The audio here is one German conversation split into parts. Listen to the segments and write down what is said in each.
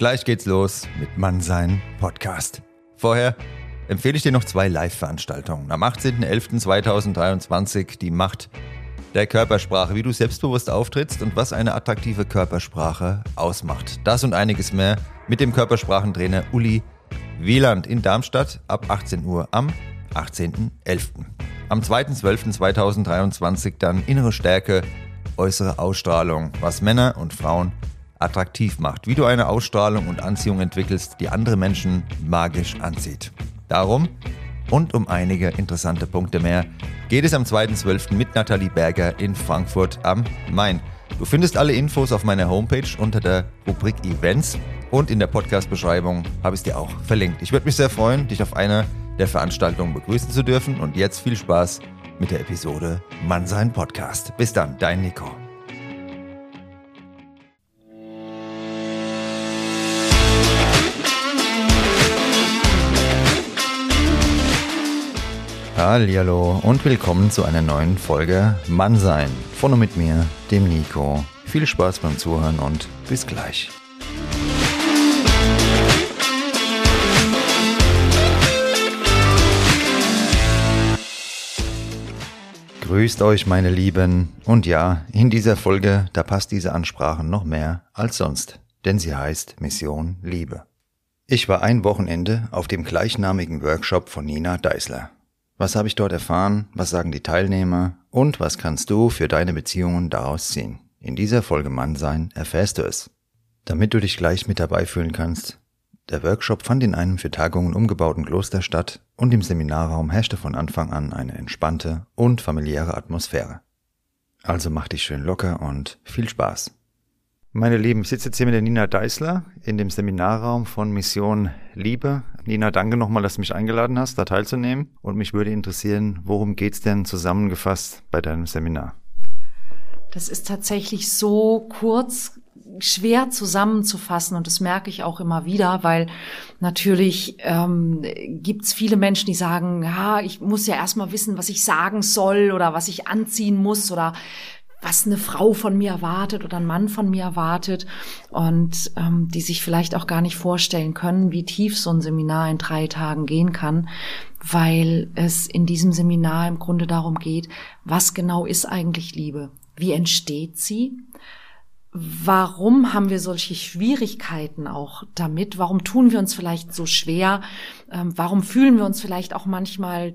Gleich geht's los mit Mannsein Podcast. Vorher empfehle ich dir noch zwei Live-Veranstaltungen. Am 18.11.2023 die Macht der Körpersprache, wie du selbstbewusst auftrittst und was eine attraktive Körpersprache ausmacht. Das und einiges mehr mit dem Körpersprachentrainer Uli Wieland in Darmstadt ab 18 Uhr am 18.11. Am 2.12.2023 dann innere Stärke, äußere Ausstrahlung, was Männer und Frauen attraktiv macht, wie du eine Ausstrahlung und Anziehung entwickelst, die andere Menschen magisch anzieht. Darum und um einige interessante Punkte mehr geht es am 2.12. mit Nathalie Berger in Frankfurt am Main. Du findest alle Infos auf meiner Homepage unter der Rubrik Events und in der Podcast-Beschreibung habe ich es dir auch verlinkt. Ich würde mich sehr freuen, dich auf einer der Veranstaltungen begrüßen zu dürfen und jetzt viel Spaß mit der Episode Mannsein Podcast. Bis dann, dein Nico. Hallo und willkommen zu einer neuen Folge Mannsein von und mit mir, dem Nico. Viel Spaß beim Zuhören und bis gleich. Grüßt euch, meine Lieben. Und ja, in dieser Folge, da passt diese Ansprache noch mehr als sonst, denn sie heißt Mission Liebe. Ich war ein Wochenende auf dem gleichnamigen Workshop von Nina Deisler. Was habe ich dort erfahren? Was sagen die Teilnehmer? Und was kannst du für deine Beziehungen daraus ziehen? In dieser Folge Mann sein erfährst du es. Damit du dich gleich mit dabei fühlen kannst. Der Workshop fand in einem für Tagungen umgebauten Kloster statt und im Seminarraum herrschte von Anfang an eine entspannte und familiäre Atmosphäre. Also mach dich schön locker und viel Spaß. Meine Lieben, ich sitze jetzt hier mit der Nina Deißler in dem Seminarraum von Mission Liebe. Nina, danke nochmal, dass du mich eingeladen hast, da teilzunehmen. Und mich würde interessieren, worum geht's denn zusammengefasst bei deinem Seminar? Das ist tatsächlich so kurz schwer zusammenzufassen und das merke ich auch immer wieder, weil natürlich ähm, gibt es viele Menschen, die sagen, ja, ich muss ja erstmal wissen, was ich sagen soll oder was ich anziehen muss oder was eine Frau von mir erwartet oder ein Mann von mir erwartet und ähm, die sich vielleicht auch gar nicht vorstellen können, wie tief so ein Seminar in drei Tagen gehen kann, weil es in diesem Seminar im Grunde darum geht, was genau ist eigentlich Liebe? Wie entsteht sie? Warum haben wir solche Schwierigkeiten auch damit? Warum tun wir uns vielleicht so schwer? Ähm, warum fühlen wir uns vielleicht auch manchmal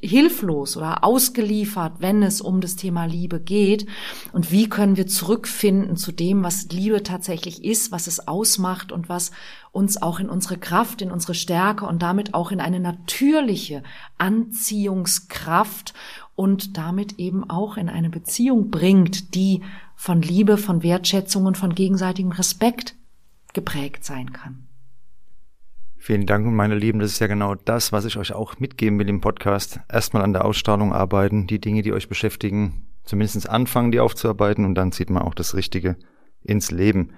hilflos oder ausgeliefert, wenn es um das Thema Liebe geht? Und wie können wir zurückfinden zu dem, was Liebe tatsächlich ist, was es ausmacht und was uns auch in unsere Kraft, in unsere Stärke und damit auch in eine natürliche Anziehungskraft und damit eben auch in eine Beziehung bringt, die von Liebe, von Wertschätzung und von gegenseitigem Respekt geprägt sein kann. Vielen Dank, meine Lieben. Das ist ja genau das, was ich euch auch mitgeben will im Podcast. Erstmal an der Ausstrahlung arbeiten, die Dinge, die euch beschäftigen, zumindest anfangen, die aufzuarbeiten und dann zieht man auch das Richtige ins Leben.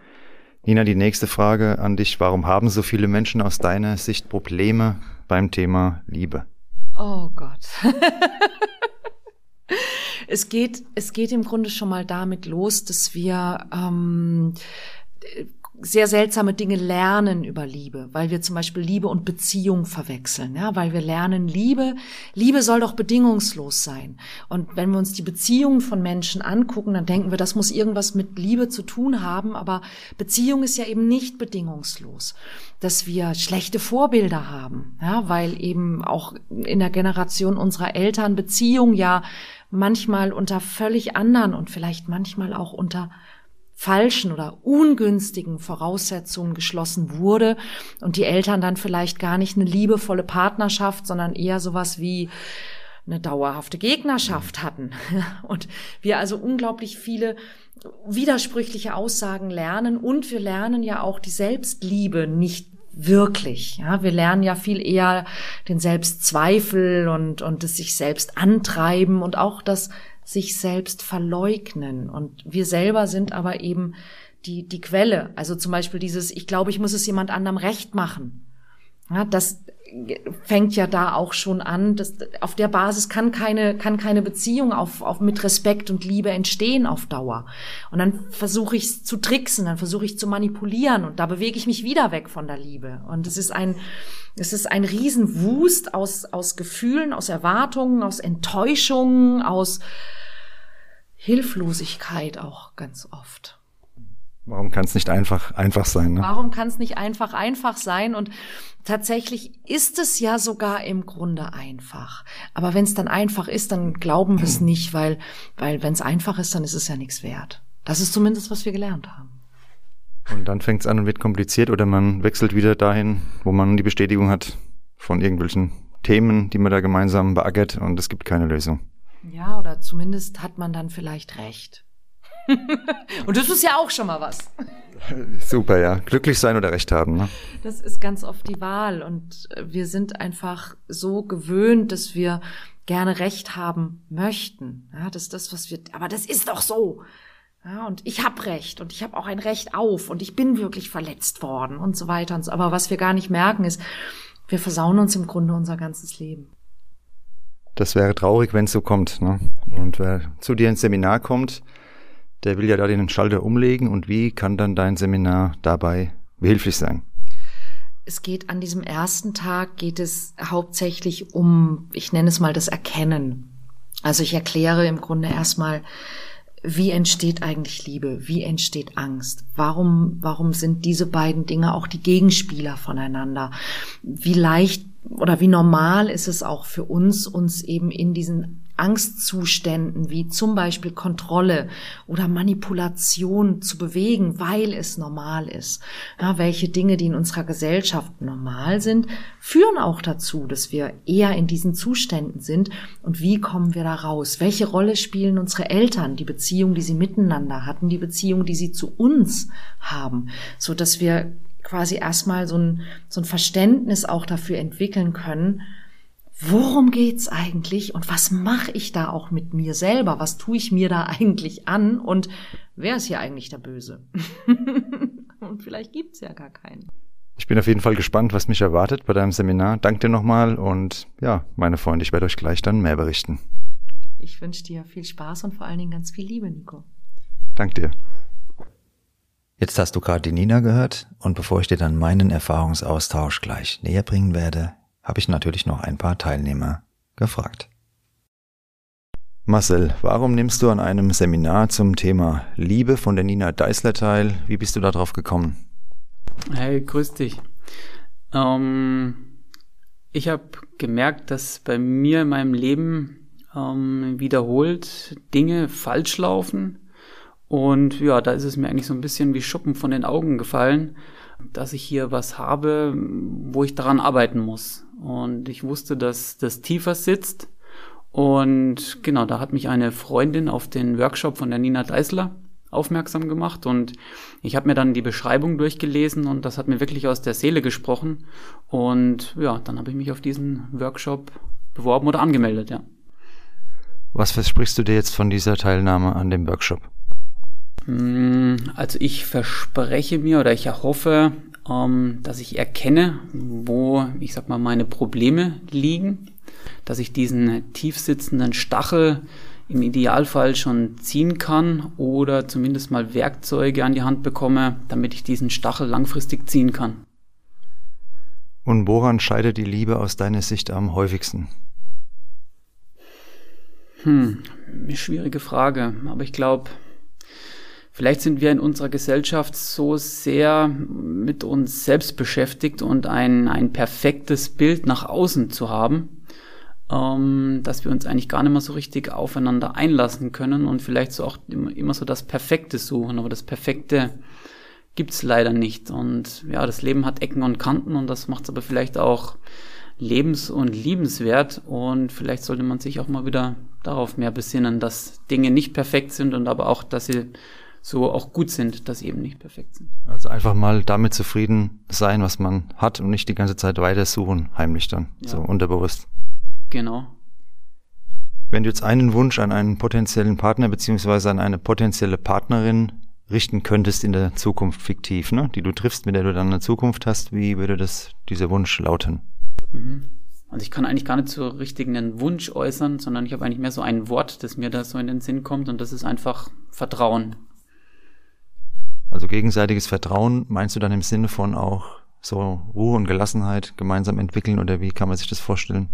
Nina, die nächste Frage an dich. Warum haben so viele Menschen aus deiner Sicht Probleme beim Thema Liebe? Oh Gott. es geht, es geht im Grunde schon mal damit los, dass wir ähm, sehr seltsame Dinge lernen über Liebe, weil wir zum Beispiel Liebe und Beziehung verwechseln, ja, weil wir lernen Liebe. Liebe soll doch bedingungslos sein. Und wenn wir uns die Beziehungen von Menschen angucken, dann denken wir, das muss irgendwas mit Liebe zu tun haben, aber Beziehung ist ja eben nicht bedingungslos. Dass wir schlechte Vorbilder haben, ja, weil eben auch in der Generation unserer Eltern Beziehung ja manchmal unter völlig anderen und vielleicht manchmal auch unter falschen oder ungünstigen Voraussetzungen geschlossen wurde und die Eltern dann vielleicht gar nicht eine liebevolle Partnerschaft, sondern eher sowas wie eine dauerhafte Gegnerschaft hatten. Und wir also unglaublich viele widersprüchliche Aussagen lernen und wir lernen ja auch die Selbstliebe nicht wirklich. Ja, wir lernen ja viel eher den Selbstzweifel und, und das sich selbst antreiben und auch das sich selbst verleugnen. Und wir selber sind aber eben die, die Quelle. Also zum Beispiel dieses, ich glaube, ich muss es jemand anderem recht machen. Ja, das fängt ja da auch schon an. Das, auf der Basis kann keine, kann keine Beziehung auf, auf mit Respekt und Liebe entstehen auf Dauer. Und dann versuche ich zu tricksen, dann versuche ich zu manipulieren und da bewege ich mich wieder weg von der Liebe. Und es ist ein, es ist ein Riesenwust aus, aus Gefühlen, aus Erwartungen, aus Enttäuschungen, aus Hilflosigkeit auch ganz oft. Warum kann es nicht einfach einfach sein? Ne? Warum kann es nicht einfach einfach sein? Und tatsächlich ist es ja sogar im Grunde einfach. Aber wenn es dann einfach ist, dann glauben wir es nicht, weil, weil wenn es einfach ist, dann ist es ja nichts wert. Das ist zumindest, was wir gelernt haben. Und dann fängt es an und wird kompliziert oder man wechselt wieder dahin, wo man die Bestätigung hat von irgendwelchen Themen, die man da gemeinsam beackert und es gibt keine Lösung. Ja, oder zumindest hat man dann vielleicht recht. und das ist ja auch schon mal was. Super, ja. Glücklich sein oder Recht haben. Ne? Das ist ganz oft die Wahl. Und wir sind einfach so gewöhnt, dass wir gerne Recht haben möchten. Ja, das ist das, was wir. Aber das ist doch so. Ja, und ich habe Recht und ich habe auch ein Recht auf und ich bin wirklich verletzt worden und so weiter und so. Aber was wir gar nicht merken, ist, wir versauen uns im Grunde unser ganzes Leben. Das wäre traurig, wenn es so kommt. Ne? Und wer zu dir ins Seminar kommt, der will ja da den Schalter umlegen und wie kann dann dein Seminar dabei behilflich sein? Es geht an diesem ersten Tag geht es hauptsächlich um, ich nenne es mal das Erkennen. Also ich erkläre im Grunde erstmal, wie entsteht eigentlich Liebe? Wie entsteht Angst? Warum, warum sind diese beiden Dinge auch die Gegenspieler voneinander? Wie leicht oder wie normal ist es auch für uns, uns eben in diesen Angstzuständen wie zum Beispiel Kontrolle oder Manipulation zu bewegen, weil es normal ist. Ja, welche Dinge, die in unserer Gesellschaft normal sind, führen auch dazu, dass wir eher in diesen Zuständen sind. Und wie kommen wir da raus? Welche Rolle spielen unsere Eltern, die Beziehung, die sie miteinander hatten, die Beziehung, die sie zu uns haben, so dass wir quasi erstmal so ein, so ein Verständnis auch dafür entwickeln können, worum geht's eigentlich und was mache ich da auch mit mir selber? Was tue ich mir da eigentlich an und wer ist hier eigentlich der Böse? und vielleicht gibt's ja gar keinen. Ich bin auf jeden Fall gespannt, was mich erwartet bei deinem Seminar. Danke dir nochmal und ja, meine Freunde, ich werde euch gleich dann mehr berichten. Ich wünsche dir viel Spaß und vor allen Dingen ganz viel Liebe, Nico. Dank dir. Jetzt hast du gerade die Nina gehört und bevor ich dir dann meinen Erfahrungsaustausch gleich näher bringen werde, habe ich natürlich noch ein paar Teilnehmer gefragt. Marcel, warum nimmst du an einem Seminar zum Thema Liebe von der Nina Deisler teil? Wie bist du darauf gekommen? Hey, grüß dich. Ähm, ich habe gemerkt, dass bei mir in meinem Leben ähm, wiederholt Dinge falsch laufen und ja, da ist es mir eigentlich so ein bisschen wie Schuppen von den Augen gefallen, dass ich hier was habe, wo ich daran arbeiten muss. Und ich wusste, dass das tiefer sitzt. Und genau, da hat mich eine Freundin auf den Workshop von der Nina Deisler aufmerksam gemacht und ich habe mir dann die Beschreibung durchgelesen und das hat mir wirklich aus der Seele gesprochen und ja, dann habe ich mich auf diesen Workshop beworben oder angemeldet, ja. Was versprichst du dir jetzt von dieser Teilnahme an dem Workshop? Mm, also ich verspreche mir oder ich erhoffe, ähm, dass ich erkenne, wo, ich sag mal, meine Probleme liegen, dass ich diesen tief sitzenden Stachel im Idealfall schon ziehen kann oder zumindest mal Werkzeuge an die Hand bekomme, damit ich diesen Stachel langfristig ziehen kann. Und woran scheidet die Liebe aus deiner Sicht am häufigsten? Hm, schwierige Frage, aber ich glaube, Vielleicht sind wir in unserer Gesellschaft so sehr mit uns selbst beschäftigt und ein, ein perfektes Bild nach außen zu haben, ähm, dass wir uns eigentlich gar nicht mehr so richtig aufeinander einlassen können und vielleicht so auch immer, immer so das Perfekte suchen. Aber das Perfekte gibt's leider nicht. Und ja, das Leben hat Ecken und Kanten und das macht es aber vielleicht auch lebens- und liebenswert. Und vielleicht sollte man sich auch mal wieder darauf mehr besinnen, dass Dinge nicht perfekt sind und aber auch, dass sie so auch gut sind, dass sie eben nicht perfekt sind. Also einfach mal damit zufrieden sein, was man hat und nicht die ganze Zeit weiter suchen, heimlich dann, ja. so unterbewusst. Genau. Wenn du jetzt einen Wunsch an einen potenziellen Partner beziehungsweise an eine potenzielle Partnerin richten könntest in der Zukunft fiktiv, ne? die du triffst, mit der du dann eine Zukunft hast, wie würde das dieser Wunsch lauten? Mhm. Also ich kann eigentlich gar nicht so richtig einen Wunsch äußern, sondern ich habe eigentlich mehr so ein Wort, das mir da so in den Sinn kommt und das ist einfach Vertrauen. Also gegenseitiges Vertrauen meinst du dann im Sinne von auch so Ruhe und Gelassenheit gemeinsam entwickeln oder wie kann man sich das vorstellen?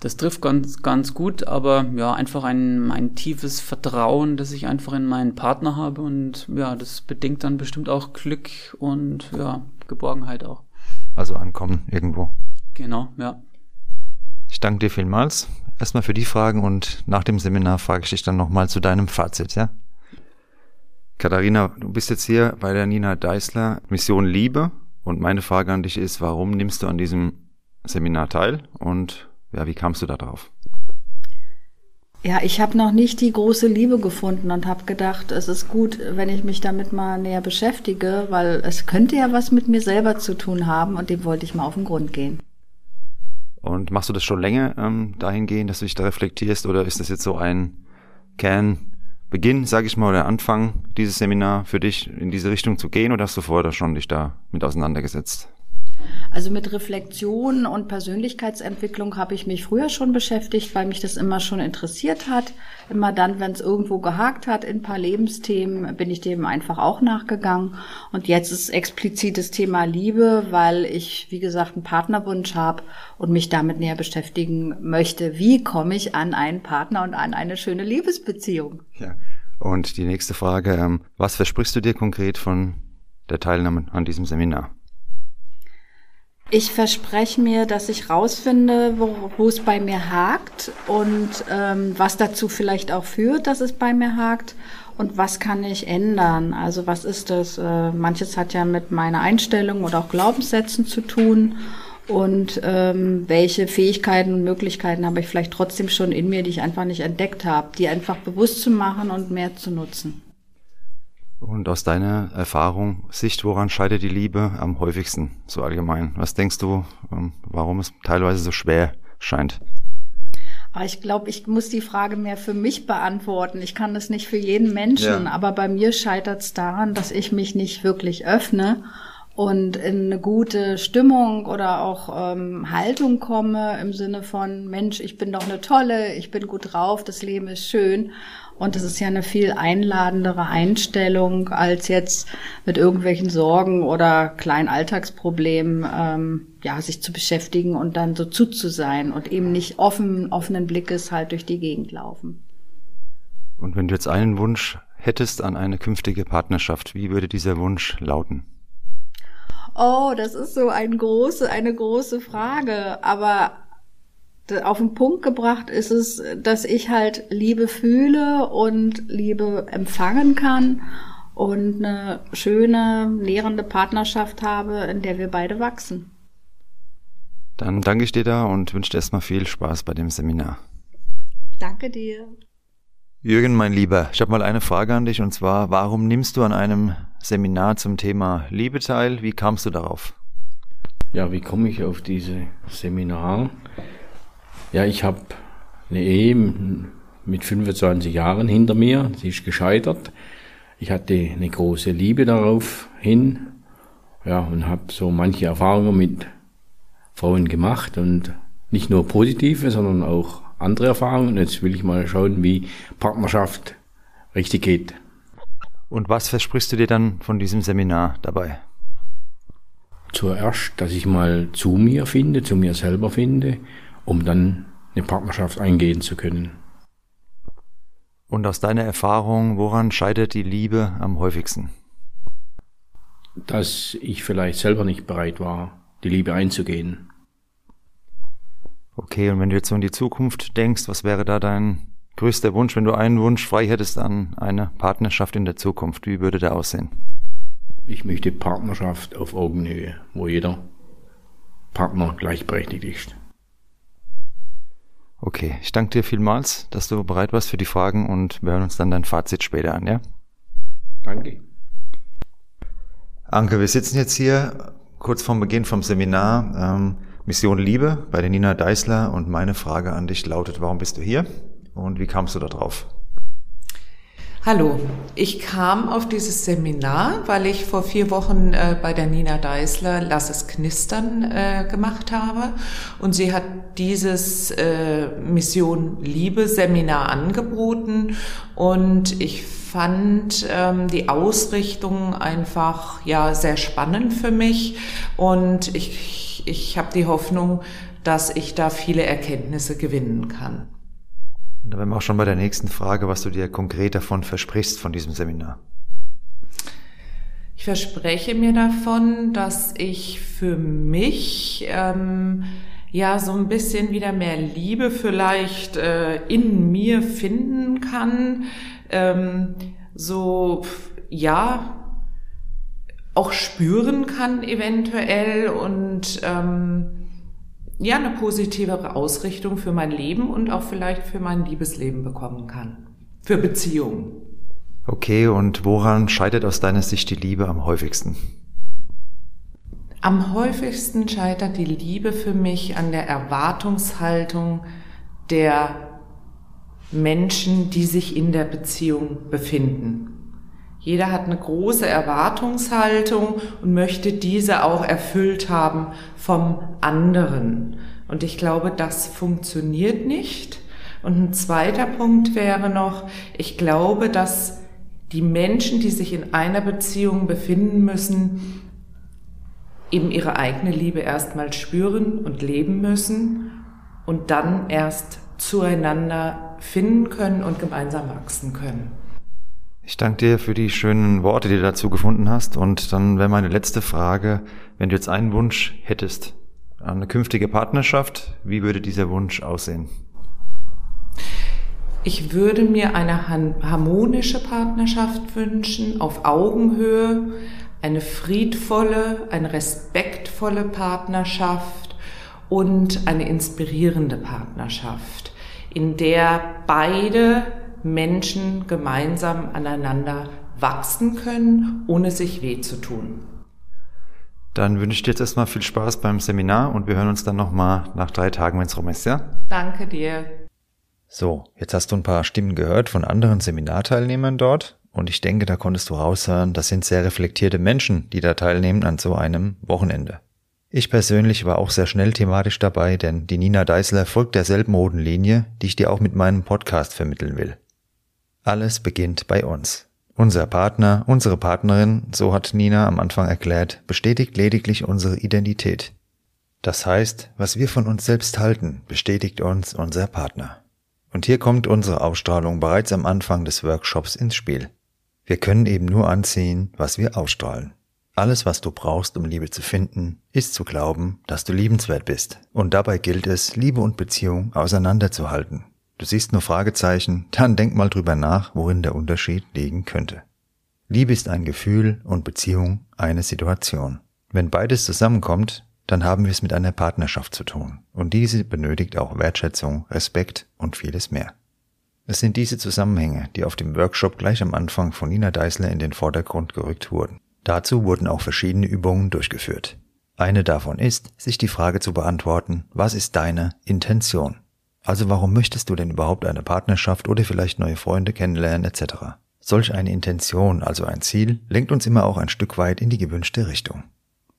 Das trifft ganz, ganz gut, aber ja, einfach ein, ein tiefes Vertrauen, das ich einfach in meinen Partner habe und ja, das bedingt dann bestimmt auch Glück und ja, Geborgenheit auch. Also ankommen irgendwo. Genau, ja. Ich danke dir vielmals erstmal für die Fragen und nach dem Seminar frage ich dich dann nochmal zu deinem Fazit, ja? Katharina, du bist jetzt hier bei der Nina Deißler Mission Liebe und meine Frage an dich ist, warum nimmst du an diesem Seminar teil und ja, wie kamst du da drauf? Ja, ich habe noch nicht die große Liebe gefunden und habe gedacht, es ist gut, wenn ich mich damit mal näher beschäftige, weil es könnte ja was mit mir selber zu tun haben und dem wollte ich mal auf den Grund gehen. Und machst du das schon länger ähm, dahingehend, dass du dich da reflektierst oder ist das jetzt so ein Kernbeginn, sage ich mal, oder Anfang dieses Seminar für dich in diese Richtung zu gehen oder hast du vorher schon dich da mit auseinandergesetzt? Also mit Reflexion und Persönlichkeitsentwicklung habe ich mich früher schon beschäftigt, weil mich das immer schon interessiert hat. Immer dann, wenn es irgendwo gehakt hat in ein paar Lebensthemen, bin ich dem einfach auch nachgegangen. Und jetzt ist explizit das Thema Liebe, weil ich, wie gesagt, einen Partnerwunsch habe und mich damit näher beschäftigen möchte. Wie komme ich an einen Partner und an eine schöne Liebesbeziehung? Ja. Und die nächste Frage, ähm, was versprichst du dir konkret von der Teilnahme an diesem Seminar? Ich verspreche mir, dass ich rausfinde, wo, es bei mir hakt und ähm, was dazu vielleicht auch führt, dass es bei mir hakt und was kann ich ändern. Also was ist das? Äh, manches hat ja mit meiner Einstellung oder auch Glaubenssätzen zu tun und ähm, welche Fähigkeiten und Möglichkeiten habe ich vielleicht trotzdem schon in mir, die ich einfach nicht entdeckt habe, die einfach bewusst zu machen und mehr zu nutzen. Und aus deiner Erfahrung, Sicht, woran scheitert die Liebe am häufigsten, so allgemein? Was denkst du, ähm, warum es teilweise so schwer scheint? Ah, ich glaube, ich muss die Frage mehr für mich beantworten. Ich kann das nicht für jeden Menschen, ja. aber bei mir scheitert es daran, dass ich mich nicht wirklich öffne und in eine gute Stimmung oder auch ähm, Haltung komme im Sinne von, Mensch, ich bin doch eine tolle, ich bin gut drauf, das Leben ist schön. Und es ist ja eine viel einladendere Einstellung, als jetzt mit irgendwelchen Sorgen oder kleinen Alltagsproblemen ähm, ja, sich zu beschäftigen und dann so zu zu sein und eben nicht offen, offenen Blickes halt durch die Gegend laufen. Und wenn du jetzt einen Wunsch hättest an eine künftige Partnerschaft, wie würde dieser Wunsch lauten? Oh, das ist so ein große, eine große Frage. Aber auf den Punkt gebracht ist es, dass ich halt Liebe fühle und Liebe empfangen kann und eine schöne, nährende Partnerschaft habe, in der wir beide wachsen. Dann danke ich dir da und wünsche dir erstmal viel Spaß bei dem Seminar. Danke dir. Jürgen, mein Lieber, ich habe mal eine Frage an dich und zwar, warum nimmst du an einem Seminar zum Thema Liebe teil? Wie kamst du darauf? Ja, wie komme ich auf diese Seminar? Ja, ich habe eine Ehe mit 25 Jahren hinter mir. Sie ist gescheitert. Ich hatte eine große Liebe darauf hin. Ja, und habe so manche Erfahrungen mit Frauen gemacht und nicht nur positive, sondern auch andere Erfahrungen. Jetzt will ich mal schauen, wie Partnerschaft richtig geht. Und was versprichst du dir dann von diesem Seminar dabei? Zuerst, dass ich mal zu mir finde, zu mir selber finde um dann eine Partnerschaft eingehen zu können. Und aus deiner Erfahrung, woran scheitert die Liebe am häufigsten? Dass ich vielleicht selber nicht bereit war, die Liebe einzugehen. Okay, und wenn du jetzt so in die Zukunft denkst, was wäre da dein größter Wunsch, wenn du einen Wunsch frei hättest an eine Partnerschaft in der Zukunft? Wie würde der aussehen? Ich möchte Partnerschaft auf Augenhöhe, wo jeder Partner gleichberechtigt ist. Okay, ich danke dir vielmals, dass du bereit warst für die Fragen und wir hören uns dann dein Fazit später an, ja? Danke. Anke, wir sitzen jetzt hier kurz vorm Beginn vom Seminar ähm, Mission Liebe bei der Nina Deißler und meine Frage an dich lautet, warum bist du hier und wie kamst du da drauf? Hallo, ich kam auf dieses Seminar, weil ich vor vier Wochen äh, bei der Nina Deißler Lass es knistern äh, gemacht habe und sie hat dieses äh, Mission Liebe Seminar angeboten und ich fand ähm, die Ausrichtung einfach ja sehr spannend für mich und ich, ich habe die Hoffnung, dass ich da viele Erkenntnisse gewinnen kann. Und da wären wir auch schon bei der nächsten Frage, was du dir konkret davon versprichst von diesem Seminar. Ich verspreche mir davon, dass ich für mich ähm, ja so ein bisschen wieder mehr Liebe vielleicht äh, in mir finden kann. Ähm, so ja auch spüren kann eventuell und ähm, ja eine positivere Ausrichtung für mein Leben und auch vielleicht für mein Liebesleben bekommen kann. Für Beziehungen. Okay, und woran scheitert aus deiner Sicht die Liebe am häufigsten? Am häufigsten scheitert die Liebe für mich an der Erwartungshaltung der Menschen, die sich in der Beziehung befinden. Jeder hat eine große Erwartungshaltung und möchte diese auch erfüllt haben vom anderen. Und ich glaube, das funktioniert nicht. Und ein zweiter Punkt wäre noch, ich glaube, dass die Menschen, die sich in einer Beziehung befinden müssen, eben ihre eigene Liebe erstmal spüren und leben müssen und dann erst zueinander finden können und gemeinsam wachsen können. Ich danke dir für die schönen Worte, die du dazu gefunden hast. Und dann wäre meine letzte Frage, wenn du jetzt einen Wunsch hättest, eine künftige Partnerschaft, wie würde dieser Wunsch aussehen? Ich würde mir eine harmonische Partnerschaft wünschen, auf Augenhöhe, eine friedvolle, eine respektvolle Partnerschaft und eine inspirierende Partnerschaft, in der beide Menschen gemeinsam aneinander wachsen können, ohne sich weh zu tun. Dann wünsche ich dir jetzt erstmal viel Spaß beim Seminar und wir hören uns dann nochmal nach drei Tagen, wenn es rum ist, ja? Danke dir. So, jetzt hast du ein paar Stimmen gehört von anderen Seminarteilnehmern dort und ich denke, da konntest du raushören, das sind sehr reflektierte Menschen, die da teilnehmen an so einem Wochenende. Ich persönlich war auch sehr schnell thematisch dabei, denn die Nina Deißler folgt derselben roten Linie, die ich dir auch mit meinem Podcast vermitteln will. Alles beginnt bei uns. Unser Partner, unsere Partnerin, so hat Nina am Anfang erklärt, bestätigt lediglich unsere Identität. Das heißt, was wir von uns selbst halten, bestätigt uns unser Partner. Und hier kommt unsere Ausstrahlung bereits am Anfang des Workshops ins Spiel. Wir können eben nur anziehen, was wir ausstrahlen. Alles, was du brauchst, um Liebe zu finden, ist zu glauben, dass du liebenswert bist. Und dabei gilt es, Liebe und Beziehung auseinanderzuhalten. Du siehst nur Fragezeichen, dann denk mal drüber nach, worin der Unterschied liegen könnte. Liebe ist ein Gefühl und Beziehung eine Situation. Wenn beides zusammenkommt, dann haben wir es mit einer Partnerschaft zu tun. Und diese benötigt auch Wertschätzung, Respekt und vieles mehr. Es sind diese Zusammenhänge, die auf dem Workshop gleich am Anfang von Nina Deißler in den Vordergrund gerückt wurden. Dazu wurden auch verschiedene Übungen durchgeführt. Eine davon ist, sich die Frage zu beantworten, was ist deine Intention? Also warum möchtest du denn überhaupt eine Partnerschaft oder vielleicht neue Freunde kennenlernen etc.? Solch eine Intention, also ein Ziel, lenkt uns immer auch ein Stück weit in die gewünschte Richtung.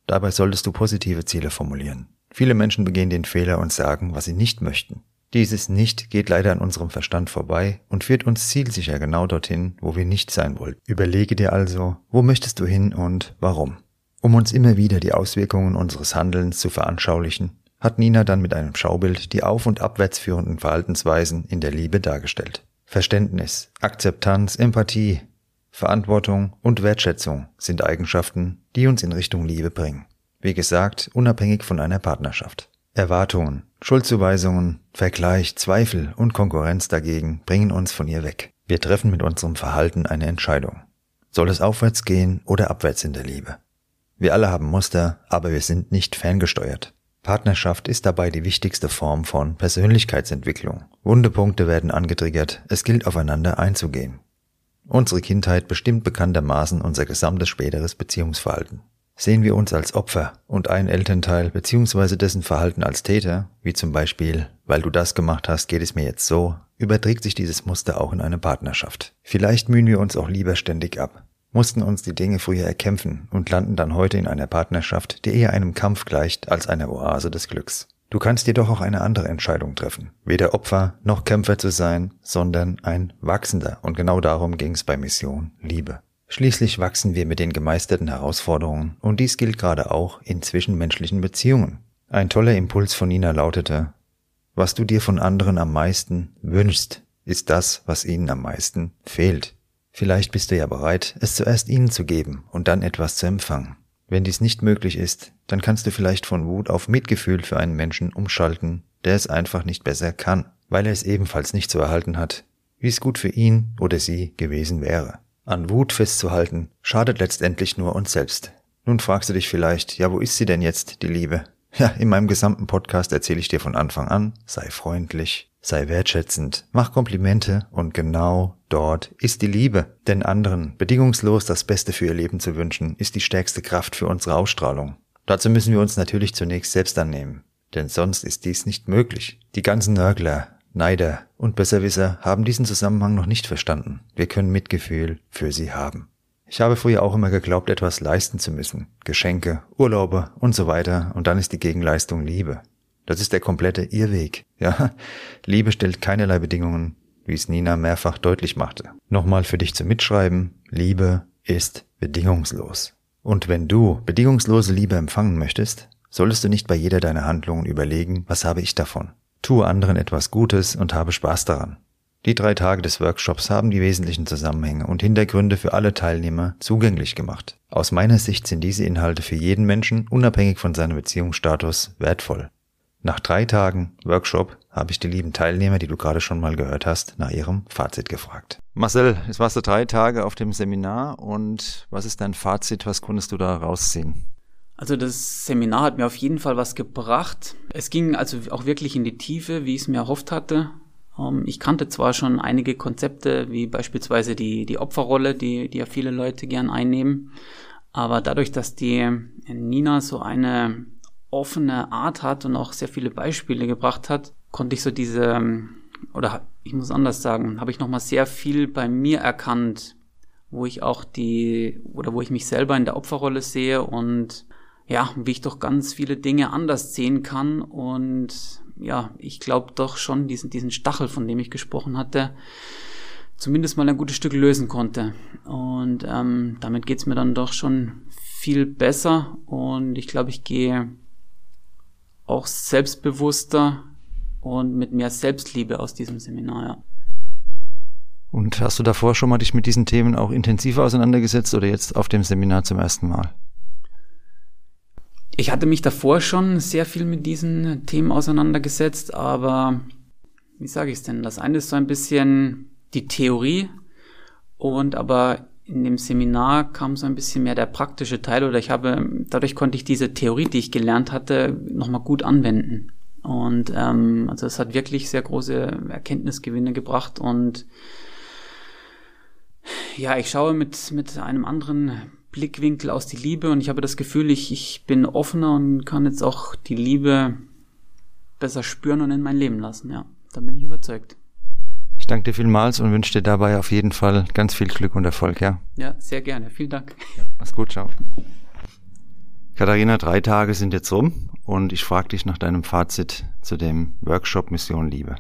Dabei solltest du positive Ziele formulieren. Viele Menschen begehen den Fehler und sagen, was sie nicht möchten. Dieses Nicht geht leider an unserem Verstand vorbei und führt uns zielsicher genau dorthin, wo wir nicht sein wollen. Überlege dir also, wo möchtest du hin und warum. Um uns immer wieder die Auswirkungen unseres Handelns zu veranschaulichen, hat Nina dann mit einem Schaubild die auf- und abwärts führenden Verhaltensweisen in der Liebe dargestellt. Verständnis, Akzeptanz, Empathie, Verantwortung und Wertschätzung sind Eigenschaften, die uns in Richtung Liebe bringen. Wie gesagt, unabhängig von einer Partnerschaft. Erwartungen, Schuldzuweisungen, Vergleich, Zweifel und Konkurrenz dagegen bringen uns von ihr weg. Wir treffen mit unserem Verhalten eine Entscheidung. Soll es aufwärts gehen oder abwärts in der Liebe? Wir alle haben Muster, aber wir sind nicht ferngesteuert. Partnerschaft ist dabei die wichtigste Form von Persönlichkeitsentwicklung. Wundepunkte werden angetriggert, es gilt aufeinander einzugehen. Unsere Kindheit bestimmt bekanntermaßen unser gesamtes späteres Beziehungsverhalten. Sehen wir uns als Opfer und ein Elternteil bzw. dessen Verhalten als Täter, wie zum Beispiel, weil du das gemacht hast, geht es mir jetzt so, überträgt sich dieses Muster auch in eine Partnerschaft. Vielleicht mühen wir uns auch lieber ständig ab, mussten uns die Dinge früher erkämpfen und landen dann heute in einer Partnerschaft, die eher einem Kampf gleicht als einer Oase des Glücks. Du kannst jedoch auch eine andere Entscheidung treffen, weder Opfer noch Kämpfer zu sein, sondern ein Wachsender. Und genau darum ging es bei Mission Liebe. Schließlich wachsen wir mit den gemeisterten Herausforderungen und dies gilt gerade auch in zwischenmenschlichen Beziehungen. Ein toller Impuls von Nina lautete, was du dir von anderen am meisten wünschst, ist das, was ihnen am meisten fehlt. Vielleicht bist du ja bereit, es zuerst ihnen zu geben und dann etwas zu empfangen. Wenn dies nicht möglich ist, dann kannst du vielleicht von Wut auf Mitgefühl für einen Menschen umschalten, der es einfach nicht besser kann, weil er es ebenfalls nicht zu erhalten hat, wie es gut für ihn oder sie gewesen wäre. An Wut festzuhalten, schadet letztendlich nur uns selbst. Nun fragst du dich vielleicht, ja, wo ist sie denn jetzt, die Liebe? Ja, in meinem gesamten Podcast erzähle ich dir von Anfang an, sei freundlich, sei wertschätzend, mach Komplimente und genau dort ist die Liebe. Denn anderen bedingungslos das Beste für ihr Leben zu wünschen, ist die stärkste Kraft für unsere Ausstrahlung. Dazu müssen wir uns natürlich zunächst selbst annehmen, denn sonst ist dies nicht möglich. Die ganzen Nörgler, Neider und Besserwisser haben diesen Zusammenhang noch nicht verstanden. Wir können Mitgefühl für sie haben. Ich habe früher auch immer geglaubt, etwas leisten zu müssen. Geschenke, Urlaube und so weiter. Und dann ist die Gegenleistung Liebe. Das ist der komplette Irrweg. Ja, Liebe stellt keinerlei Bedingungen, wie es Nina mehrfach deutlich machte. Nochmal für dich zum Mitschreiben. Liebe ist bedingungslos. Und wenn du bedingungslose Liebe empfangen möchtest, solltest du nicht bei jeder deiner Handlungen überlegen, was habe ich davon. Tue anderen etwas Gutes und habe Spaß daran. Die drei Tage des Workshops haben die wesentlichen Zusammenhänge und Hintergründe für alle Teilnehmer zugänglich gemacht. Aus meiner Sicht sind diese Inhalte für jeden Menschen, unabhängig von seinem Beziehungsstatus, wertvoll. Nach drei Tagen Workshop habe ich die lieben Teilnehmer, die du gerade schon mal gehört hast, nach ihrem Fazit gefragt. Marcel, jetzt warst du drei Tage auf dem Seminar und was ist dein Fazit? Was konntest du da rausziehen? Also das Seminar hat mir auf jeden Fall was gebracht. Es ging also auch wirklich in die Tiefe, wie ich es mir erhofft hatte. Ähm, ich kannte zwar schon einige Konzepte, wie beispielsweise die, die Opferrolle, die, die ja viele Leute gern einnehmen, aber dadurch, dass die Nina so eine offene Art hat und auch sehr viele Beispiele gebracht hat, konnte ich so diese, oder ich muss anders sagen, habe ich nochmal sehr viel bei mir erkannt, wo ich auch die, oder wo ich mich selber in der Opferrolle sehe und ja, wie ich doch ganz viele Dinge anders sehen kann und ja, ich glaube doch schon diesen, diesen Stachel, von dem ich gesprochen hatte, zumindest mal ein gutes Stück lösen konnte. Und ähm, damit geht's mir dann doch schon viel besser und ich glaube, ich gehe auch selbstbewusster und mit mehr Selbstliebe aus diesem Seminar, ja. Und hast du davor schon mal dich mit diesen Themen auch intensiver auseinandergesetzt oder jetzt auf dem Seminar zum ersten Mal? Ich hatte mich davor schon sehr viel mit diesen Themen auseinandergesetzt, aber wie sage ich es denn? Das eine ist so ein bisschen die Theorie und aber in dem Seminar kam so ein bisschen mehr der praktische Teil oder ich habe, dadurch konnte ich diese Theorie, die ich gelernt hatte, nochmal gut anwenden. Und ähm, also es hat wirklich sehr große Erkenntnisgewinne gebracht und ja, ich schaue mit, mit einem anderen Blickwinkel aus die Liebe und ich habe das Gefühl, ich, ich bin offener und kann jetzt auch die Liebe besser spüren und in mein Leben lassen. Ja, da bin ich überzeugt. Ich danke dir vielmals und wünsche dir dabei auf jeden Fall ganz viel Glück und Erfolg, ja? Ja, sehr gerne. Vielen Dank. Ja, mach's gut, ciao. Katharina, drei Tage sind jetzt rum und ich frage dich nach deinem Fazit zu dem Workshop Mission Liebe.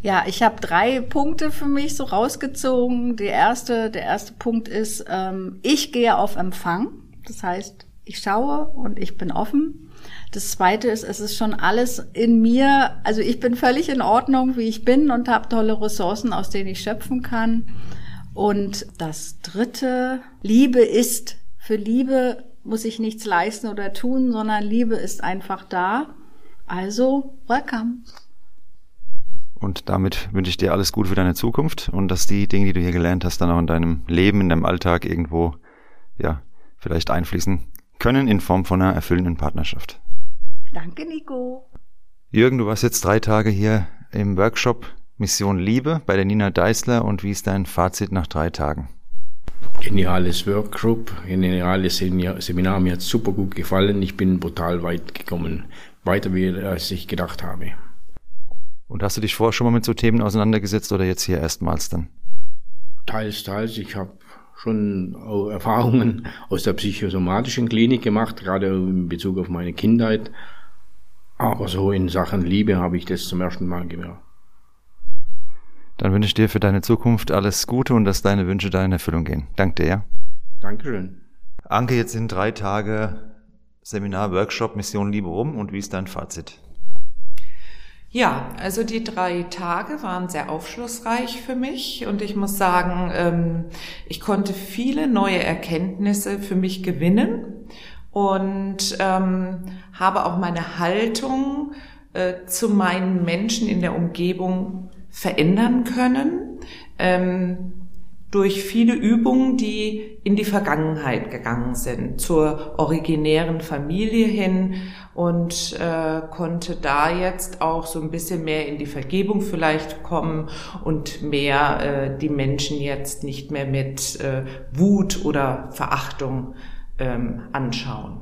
Ja, ich habe drei Punkte für mich so rausgezogen. Der erste, der erste Punkt ist, ähm, ich gehe auf Empfang. Das heißt, ich schaue und ich bin offen. Das zweite ist, es ist schon alles in mir. Also ich bin völlig in Ordnung, wie ich bin und habe tolle Ressourcen, aus denen ich schöpfen kann. Und das dritte, Liebe ist. Für Liebe muss ich nichts leisten oder tun, sondern Liebe ist einfach da. Also, welcome. Und damit wünsche ich dir alles Gute für deine Zukunft und dass die Dinge, die du hier gelernt hast, dann auch in deinem Leben, in deinem Alltag irgendwo, ja, vielleicht einfließen können in Form von einer erfüllenden Partnerschaft. Danke, Nico. Jürgen, du warst jetzt drei Tage hier im Workshop Mission Liebe bei der Nina Deißler und wie ist dein Fazit nach drei Tagen? Geniales Workgroup, geniales Seminar, mir hat super gut gefallen. Ich bin brutal weit gekommen, weiter wie als ich gedacht habe. Und hast du dich vorher schon mal mit so Themen auseinandergesetzt oder jetzt hier erstmals dann? Teils, teils. Ich habe schon Erfahrungen aus der psychosomatischen Klinik gemacht, gerade in Bezug auf meine Kindheit. Aber so in Sachen Liebe habe ich das zum ersten Mal gehört. Dann wünsche ich dir für deine Zukunft alles Gute und dass deine Wünsche da in Erfüllung gehen. Danke dir. Dankeschön. Anke, jetzt sind drei Tage Seminar, Workshop, Mission Liebe rum und wie ist dein Fazit? Ja, also die drei Tage waren sehr aufschlussreich für mich und ich muss sagen, ähm, ich konnte viele neue Erkenntnisse für mich gewinnen und ähm, habe auch meine Haltung äh, zu meinen Menschen in der Umgebung verändern können. Durch viele Übungen, die in die Vergangenheit gegangen sind, zur originären Familie hin und äh, konnte da jetzt auch so ein bisschen mehr in die Vergebung vielleicht kommen und mehr äh, die Menschen jetzt nicht mehr mit äh, Wut oder Verachtung ähm, anschauen.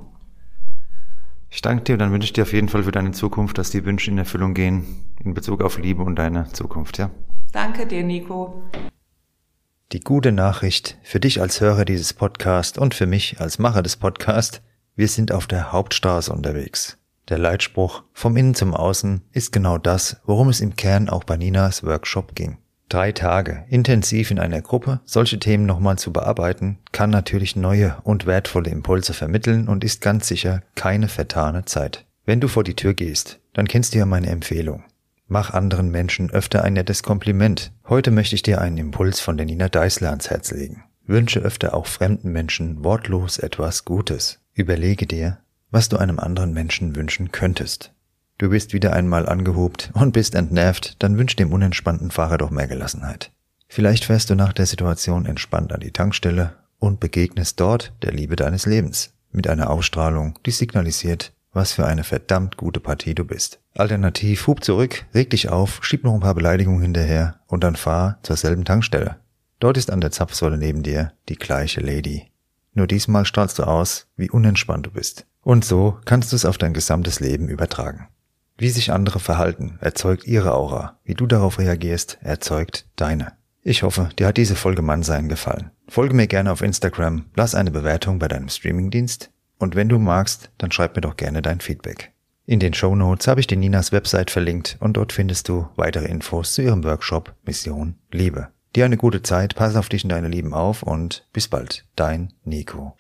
Ich danke dir und dann wünsche ich dir auf jeden Fall für deine Zukunft, dass die Wünsche in Erfüllung gehen in Bezug auf Liebe und deine Zukunft, ja? Danke dir, Nico. Die gute Nachricht für dich als Hörer dieses Podcasts und für mich als Macher des Podcasts, wir sind auf der Hauptstraße unterwegs. Der Leitspruch vom Innen zum Außen ist genau das, worum es im Kern auch bei Ninas Workshop ging. Drei Tage intensiv in einer Gruppe solche Themen nochmal zu bearbeiten, kann natürlich neue und wertvolle Impulse vermitteln und ist ganz sicher keine vertane Zeit. Wenn du vor die Tür gehst, dann kennst du ja meine Empfehlung. Mach anderen Menschen öfter ein nettes Kompliment. Heute möchte ich dir einen Impuls von der Nina Deißler ans Herz legen. Wünsche öfter auch fremden Menschen wortlos etwas Gutes. Überlege dir, was du einem anderen Menschen wünschen könntest. Du bist wieder einmal angehobt und bist entnervt, dann wünsch dem unentspannten Fahrer doch mehr Gelassenheit. Vielleicht fährst du nach der Situation entspannt an die Tankstelle und begegnest dort der Liebe deines Lebens mit einer Ausstrahlung, die signalisiert, was für eine verdammt gute Partie du bist. Alternativ hub zurück, reg dich auf, schieb noch ein paar Beleidigungen hinterher und dann fahr zur selben Tankstelle. Dort ist an der Zapfsäule neben dir die gleiche Lady. Nur diesmal strahlst du aus, wie unentspannt du bist. Und so kannst du es auf dein gesamtes Leben übertragen. Wie sich andere verhalten, erzeugt ihre Aura. Wie du darauf reagierst, erzeugt deine. Ich hoffe, dir hat diese Folge Mannsein gefallen. Folge mir gerne auf Instagram, lass eine Bewertung bei deinem Streamingdienst und wenn du magst, dann schreib mir doch gerne dein Feedback. In den Show Notes habe ich dir Ninas Website verlinkt und dort findest du weitere Infos zu ihrem Workshop Mission Liebe. Dir eine gute Zeit, pass auf dich und deine Lieben auf und bis bald, dein Nico.